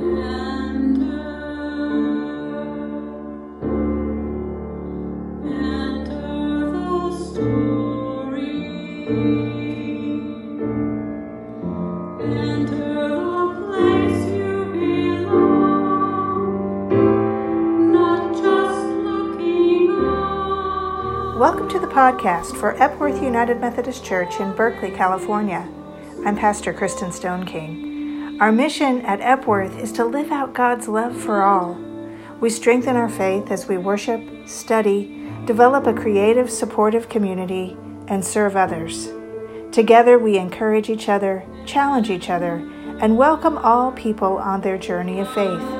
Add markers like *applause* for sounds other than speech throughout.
Welcome to the podcast for Epworth United Methodist Church in Berkeley, California. I'm Pastor Kristin Stoneking. Our mission at Epworth is to live out God's love for all. We strengthen our faith as we worship, study, develop a creative, supportive community, and serve others. Together, we encourage each other, challenge each other, and welcome all people on their journey of faith.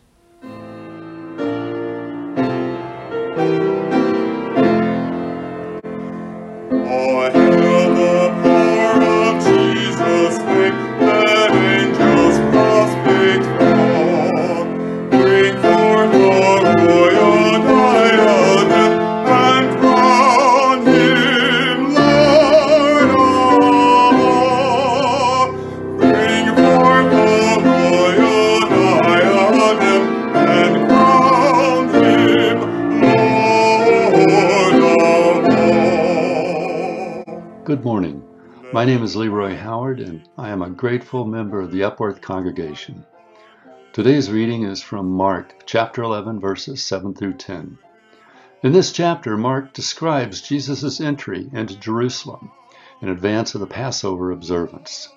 Grateful member of the Epworth congregation. Today's reading is from Mark chapter 11, verses 7 through 10. In this chapter, Mark describes Jesus' entry into Jerusalem in advance of the Passover observance.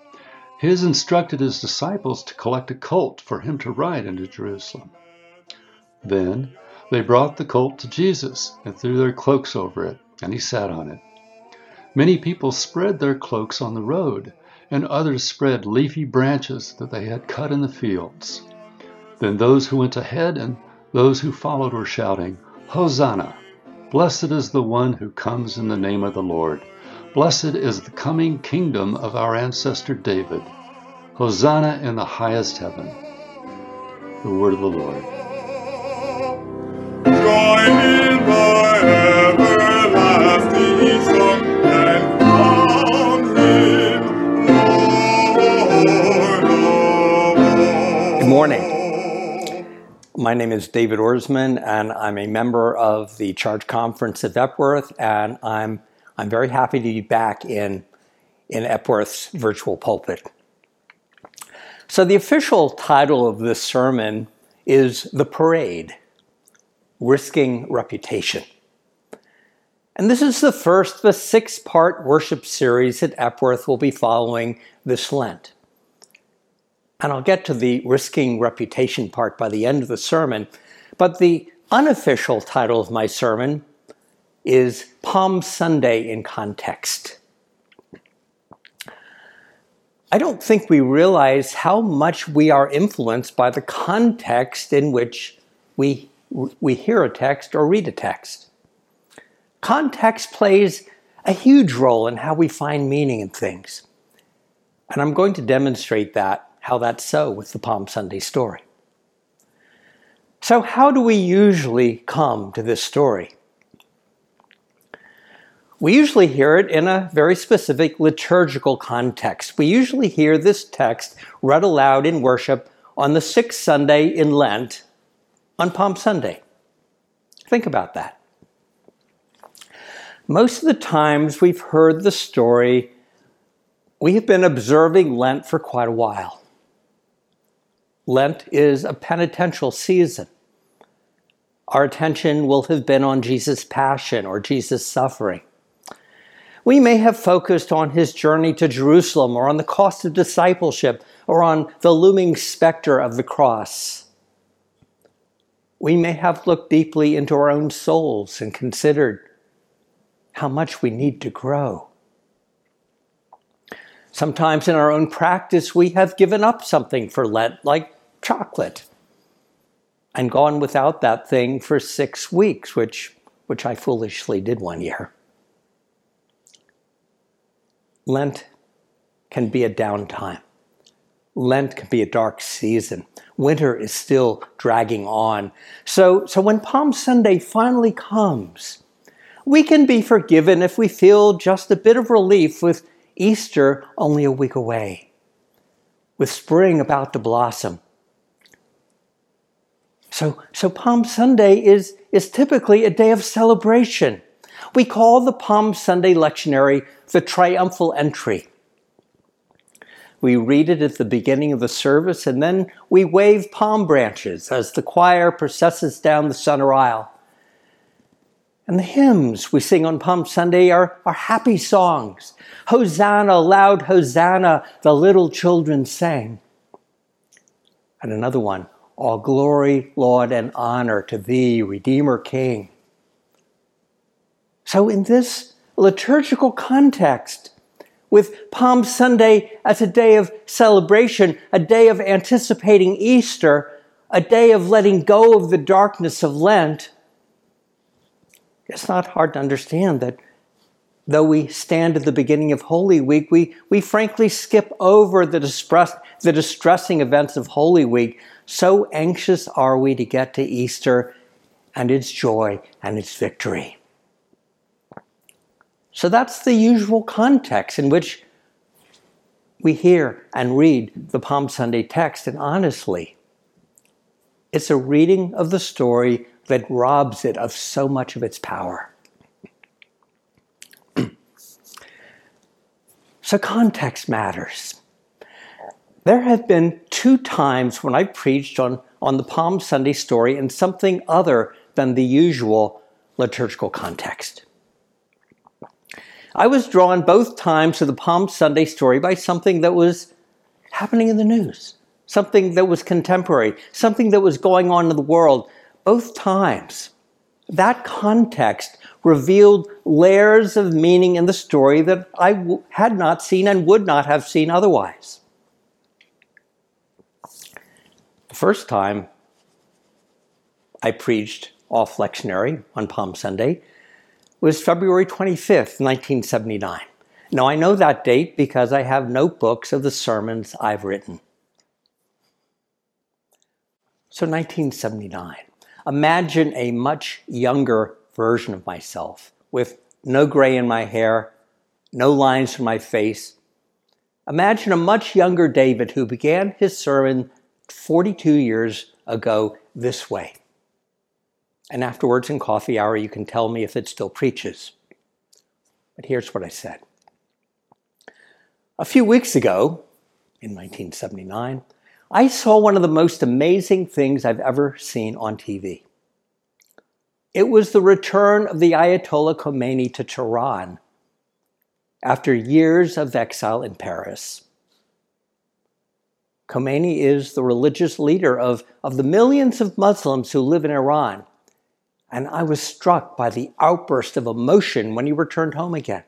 He has instructed his disciples to collect a colt for him to ride into Jerusalem. Then they brought the colt to Jesus and threw their cloaks over it, and he sat on it. Many people spread their cloaks on the road, and others spread leafy branches that they had cut in the fields. Then those who went ahead and those who followed were shouting, Hosanna! Blessed is the one who comes in the name of the Lord. Blessed is the coming kingdom of our ancestor David. Hosanna in the highest heaven. The word of the Lord. My name is David Orsman, and I'm a member of the Charge Conference of Epworth, and I'm I'm very happy to be back in in Epworth's virtual pulpit. So the official title of this sermon is The Parade: Risking Reputation. And this is the first of a six-part worship series that Epworth will be following this Lent and I'll get to the risking reputation part by the end of the sermon. But the unofficial title of my sermon is Palm Sunday in Context. I don't think we realize how much we are influenced by the context in which we, we hear a text or read a text. Context plays a huge role in how we find meaning in things. And I'm going to demonstrate that how that's so with the Palm Sunday story. So, how do we usually come to this story? We usually hear it in a very specific liturgical context. We usually hear this text read aloud in worship on the sixth Sunday in Lent on Palm Sunday. Think about that. Most of the times we've heard the story, we have been observing Lent for quite a while. Lent is a penitential season. Our attention will have been on Jesus' passion or Jesus' suffering. We may have focused on his journey to Jerusalem or on the cost of discipleship or on the looming specter of the cross. We may have looked deeply into our own souls and considered how much we need to grow. Sometimes in our own practice, we have given up something for Lent, like chocolate and gone without that thing for six weeks, which, which I foolishly did one year. Lent can be a downtime. Lent can be a dark season. Winter is still dragging on. So, so when Palm Sunday finally comes, we can be forgiven if we feel just a bit of relief with Easter only a week away, with spring about to blossom, so, so Palm Sunday is, is typically a day of celebration. We call the Palm Sunday lectionary the triumphal entry. We read it at the beginning of the service and then we wave palm branches as the choir processes down the center aisle. And the hymns we sing on Palm Sunday are, are happy songs. Hosanna, loud Hosanna, the little children sang. And another one, all glory, laud, and honor to thee, Redeemer King. So, in this liturgical context, with Palm Sunday as a day of celebration, a day of anticipating Easter, a day of letting go of the darkness of Lent, it's not hard to understand that though we stand at the beginning of Holy Week, we, we frankly skip over the, distress, the distressing events of Holy Week so anxious are we to get to Easter and its joy and its victory. So that's the usual context in which we hear and read the Palm Sunday text. And honestly, it's a reading of the story that robs it of so much of its power. *clears throat* so context matters. There have been two times when I preached on, on the Palm Sunday story in something other than the usual liturgical context. I was drawn both times to the Palm Sunday story by something that was happening in the news, something that was contemporary, something that was going on in the world. Both times, that context revealed layers of meaning in the story that I w- had not seen and would not have seen otherwise. The first time I preached off lectionary on Palm Sunday was February 25th, 1979. Now I know that date because I have notebooks of the sermons I've written. So 1979. Imagine a much younger version of myself with no gray in my hair, no lines from my face. Imagine a much younger David who began his sermon 42 years ago this way. And afterwards in coffee hour, you can tell me if it still preaches. But here's what I said. A few weeks ago, in 1979, I saw one of the most amazing things I've ever seen on TV. It was the return of the Ayatollah Khomeini to Tehran after years of exile in Paris. Khomeini is the religious leader of, of the millions of Muslims who live in Iran. And I was struck by the outburst of emotion when he returned home again.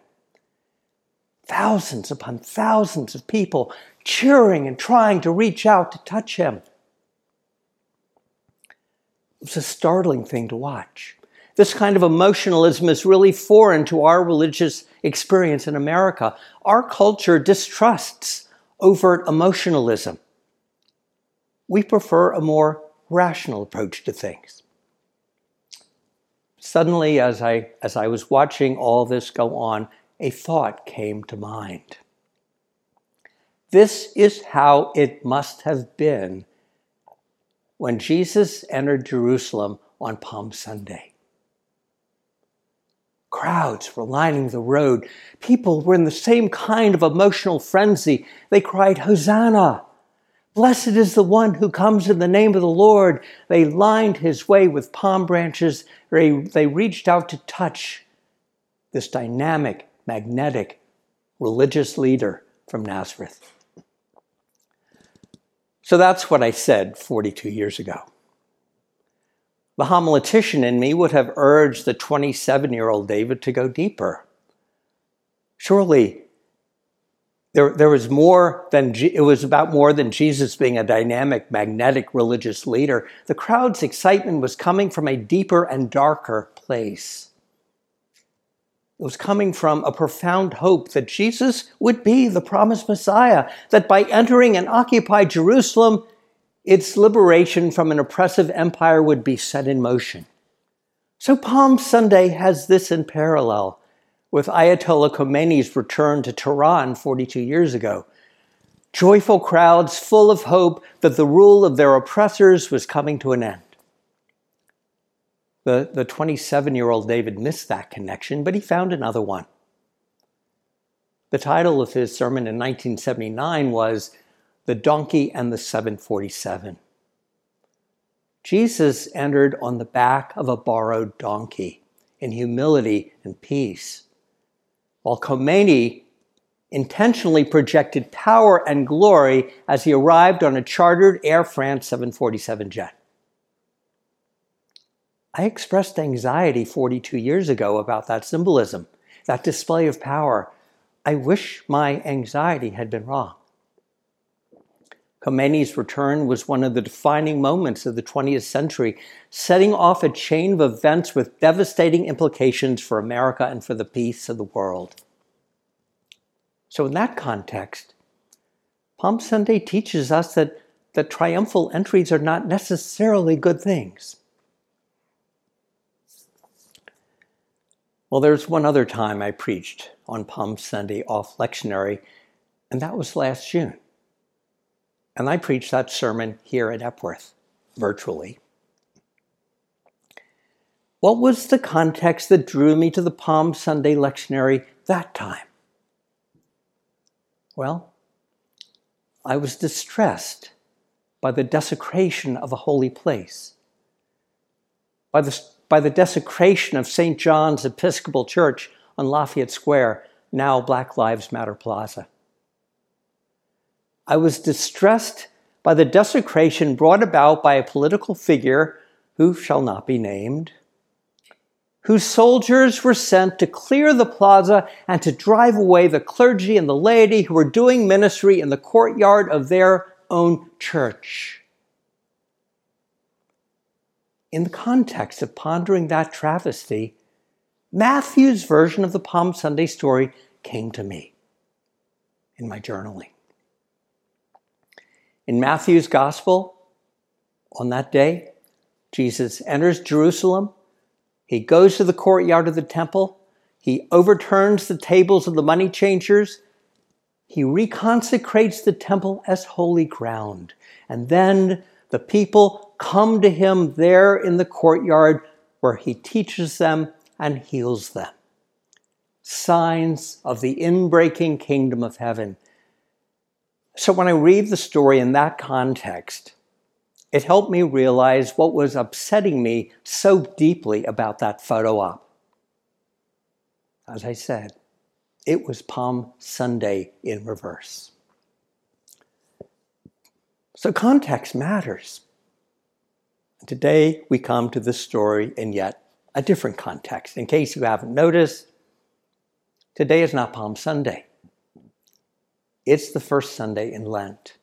Thousands upon thousands of people cheering and trying to reach out to touch him. It was a startling thing to watch. This kind of emotionalism is really foreign to our religious experience in America. Our culture distrusts overt emotionalism we prefer a more rational approach to things. Suddenly, as I, as I was watching all this go on, a thought came to mind. This is how it must have been when Jesus entered Jerusalem on Palm Sunday. Crowds were lining the road. People were in the same kind of emotional frenzy. They cried, Hosanna! Blessed is the one who comes in the name of the Lord. They lined his way with palm branches. They, they reached out to touch this dynamic, magnetic, religious leader from Nazareth. So that's what I said 42 years ago. The homiletician in me would have urged the 27 year old David to go deeper. Surely there, there was more than, it was about more than Jesus being a dynamic, magnetic religious leader. The crowd's excitement was coming from a deeper and darker place. It was coming from a profound hope that Jesus would be the promised Messiah, that by entering and occupy Jerusalem, its liberation from an oppressive empire would be set in motion. So Palm Sunday has this in parallel with Ayatollah Khomeini's return to Tehran 42 years ago. Joyful crowds full of hope that the rule of their oppressors was coming to an end. The, the 27 year old David missed that connection, but he found another one. The title of his sermon in 1979 was The Donkey and the 747. Jesus entered on the back of a borrowed donkey in humility and peace while Khomeini intentionally projected power and glory as he arrived on a chartered Air France 747 jet. I expressed anxiety 42 years ago about that symbolism, that display of power. I wish my anxiety had been wrong. Khomeini's return was one of the defining moments of the 20th century, setting off a chain of events with devastating implications for America and for the peace of the world. So, in that context, Palm Sunday teaches us that, the triumphal entries are not necessarily good things. Well, there's one other time I preached on Palm Sunday off lectionary, and that was last June. And I preached that sermon here at Epworth, virtually. What was the context that drew me to the Palm Sunday lectionary that time? Well, I was distressed by the desecration of a holy place, by the, by the desecration of St. John's Episcopal Church on Lafayette Square, now Black Lives Matter Plaza. I was distressed by the desecration brought about by a political figure who shall not be named whose soldiers were sent to clear the plaza and to drive away the clergy and the laity who were doing ministry in the courtyard of their own church. In the context of pondering that travesty, Matthew's version of the Palm Sunday story came to me in my journaling. In Matthew's gospel, on that day, Jesus enters Jerusalem he goes to the courtyard of the temple. He overturns the tables of the money changers. He reconsecrates the temple as holy ground. And then the people come to him there in the courtyard where he teaches them and heals them. Signs of the inbreaking kingdom of heaven. So when I read the story in that context, it helped me realize what was upsetting me so deeply about that photo op. As I said, it was Palm Sunday in reverse. So context matters. Today we come to this story in yet a different context. In case you haven't noticed, today is not Palm Sunday. It's the first Sunday in Lent.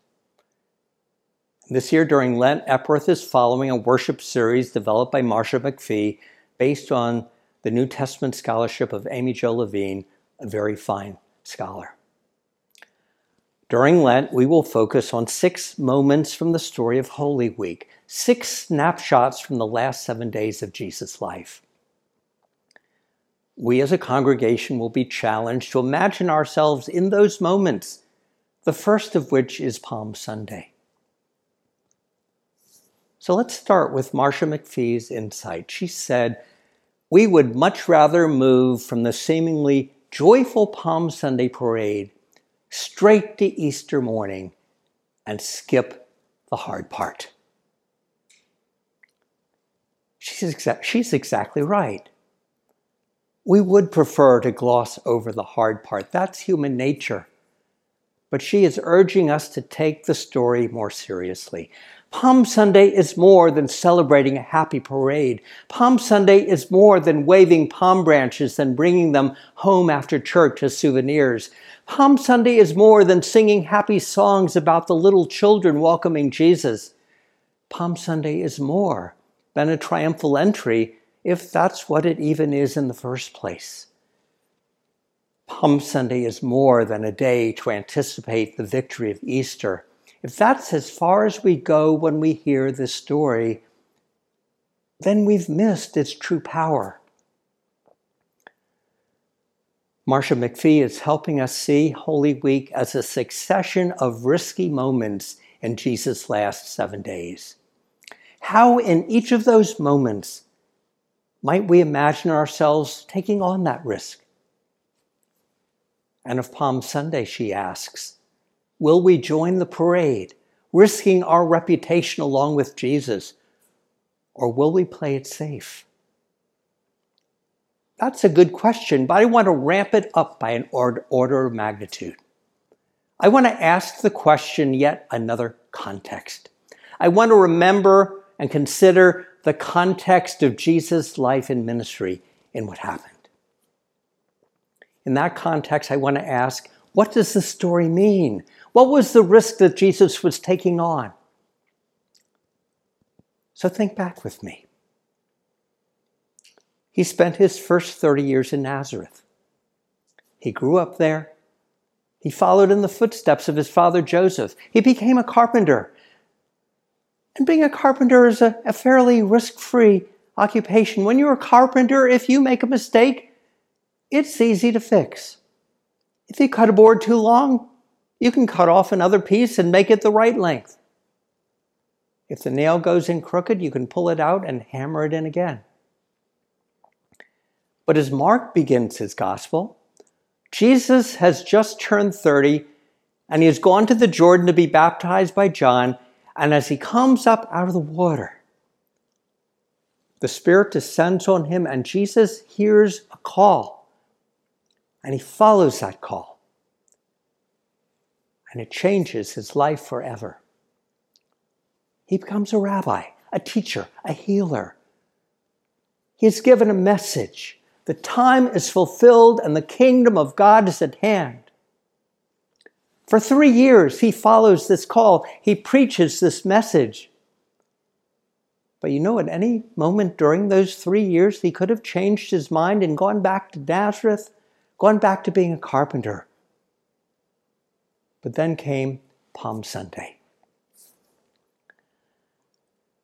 This year during Lent, Epworth is following a worship series developed by Marcia McFee based on the New Testament scholarship of Amy-Jill Levine, a very fine scholar. During Lent, we will focus on six moments from the story of Holy Week, six snapshots from the last seven days of Jesus' life. We as a congregation will be challenged to imagine ourselves in those moments, the first of which is Palm Sunday. So let's start with Marcia McFee's insight. She said, We would much rather move from the seemingly joyful Palm Sunday parade straight to Easter morning and skip the hard part. She's, exa- she's exactly right. We would prefer to gloss over the hard part. That's human nature. But she is urging us to take the story more seriously. Palm Sunday is more than celebrating a happy parade. Palm Sunday is more than waving palm branches and bringing them home after church as souvenirs. Palm Sunday is more than singing happy songs about the little children welcoming Jesus. Palm Sunday is more than a triumphal entry, if that's what it even is in the first place. Palm Sunday is more than a day to anticipate the victory of Easter. If that's as far as we go when we hear this story, then we've missed its true power. Marcia McFee is helping us see Holy Week as a succession of risky moments in Jesus' last seven days. How, in each of those moments, might we imagine ourselves taking on that risk? And of Palm Sunday, she asks, will we join the parade, risking our reputation along with Jesus, or will we play it safe? That's a good question, but I want to ramp it up by an order of magnitude. I want to ask the question yet another context. I want to remember and consider the context of Jesus' life and ministry in what happened. In that context, I want to ask what does the story mean? What was the risk that Jesus was taking on? So think back with me. He spent his first 30 years in Nazareth. He grew up there. He followed in the footsteps of his father Joseph. He became a carpenter. And being a carpenter is a, a fairly risk free occupation. When you're a carpenter, if you make a mistake, it's easy to fix. If you cut a board too long, you can cut off another piece and make it the right length. If the nail goes in crooked, you can pull it out and hammer it in again. But as Mark begins his gospel, Jesus has just turned 30 and he has gone to the Jordan to be baptized by John. And as he comes up out of the water, the Spirit descends on him, and Jesus hears a call. And he follows that call. And it changes his life forever. He becomes a rabbi, a teacher, a healer. He is given a message the time is fulfilled and the kingdom of God is at hand. For three years, he follows this call. He preaches this message. But you know, at any moment during those three years, he could have changed his mind and gone back to Nazareth, gone back to being a carpenter. But then came Palm Sunday.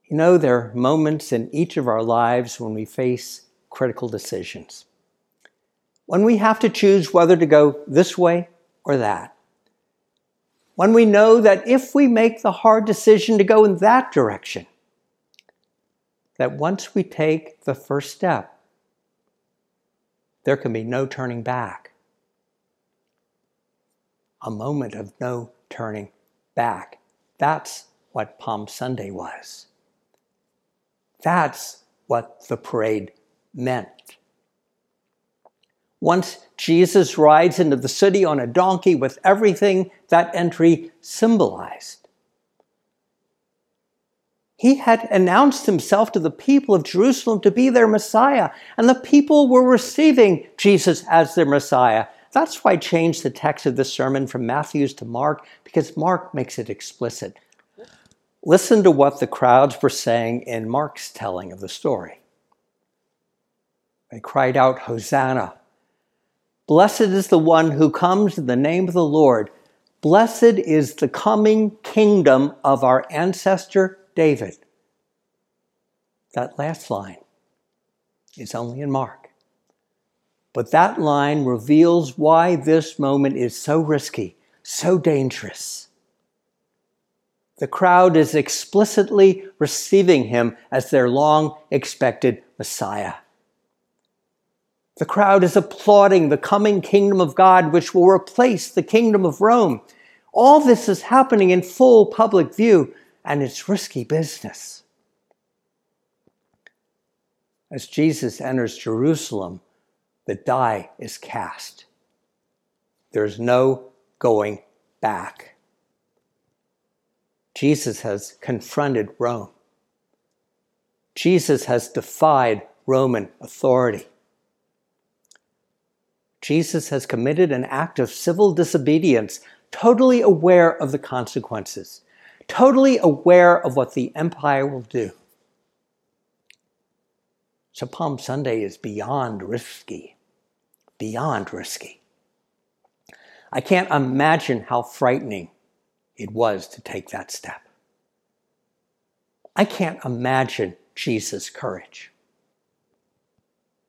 You know, there are moments in each of our lives when we face critical decisions. When we have to choose whether to go this way or that, when we know that if we make the hard decision to go in that direction, that once we take the first step, there can be no turning back. A moment of no turning back. That's what Palm Sunday was. That's what the parade meant. Once Jesus rides into the city on a donkey with everything that entry symbolized. He had announced himself to the people of Jerusalem to be their Messiah, and the people were receiving Jesus as their Messiah. That's why I changed the text of this sermon from Matthew's to Mark, because Mark makes it explicit. Listen to what the crowds were saying in Mark's telling of the story. They cried out, Hosanna! Blessed is the one who comes in the name of the Lord. Blessed is the coming kingdom of our ancestor David. That last line is only in Mark. But that line reveals why this moment is so risky, so dangerous. The crowd is explicitly receiving him as their long expected Messiah. The crowd is applauding the coming kingdom of God, which will replace the kingdom of Rome. All this is happening in full public view, and it's risky business. As Jesus enters Jerusalem, the die is cast. There's no going back. Jesus has confronted Rome. Jesus has defied Roman authority. Jesus has committed an act of civil disobedience, totally aware of the consequences, totally aware of what the empire will do. So Palm Sunday is beyond risky, beyond risky. I can't imagine how frightening it was to take that step. I can't imagine Jesus' courage.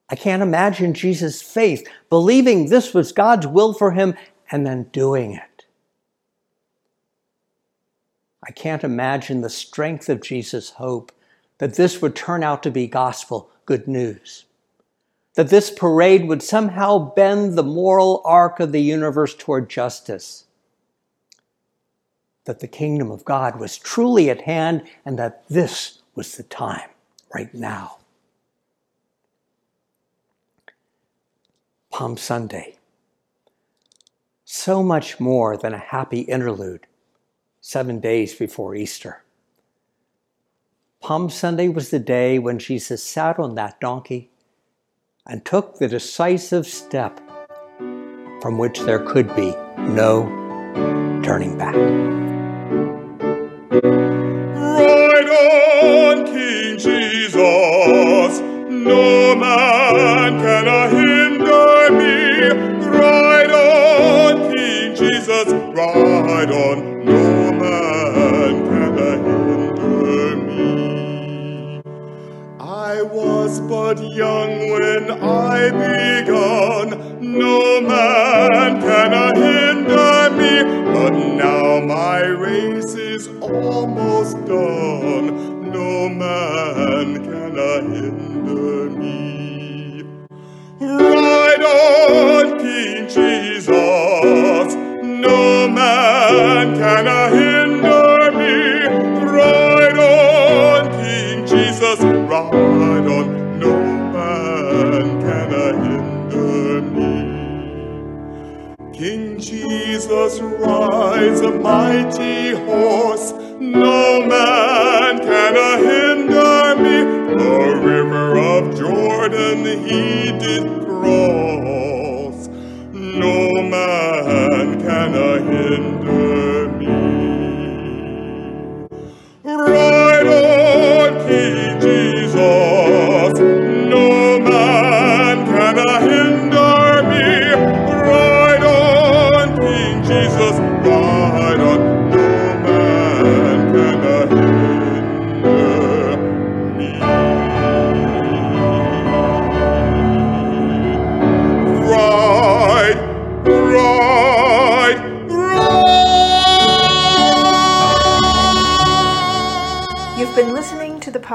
I can't imagine Jesus' faith, believing this was God's will for him and then doing it. I can't imagine the strength of Jesus' hope that this would turn out to be gospel good news. That this parade would somehow bend the moral arc of the universe toward justice. That the kingdom of God was truly at hand and that this was the time, right now. Palm Sunday. So much more than a happy interlude seven days before Easter. Palm Sunday was the day when Jesus sat on that donkey and took the decisive step from which there could be no turning back. Ride on, King Jesus, no man can ride but young when I begun, no man can hinder me, but now my race is almost done, no man can hinder me. Ride on, King Jesus, no man can hinder me. Ride on, King Jesus, ride Jesus rides a mighty horse, no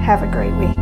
Have a great week.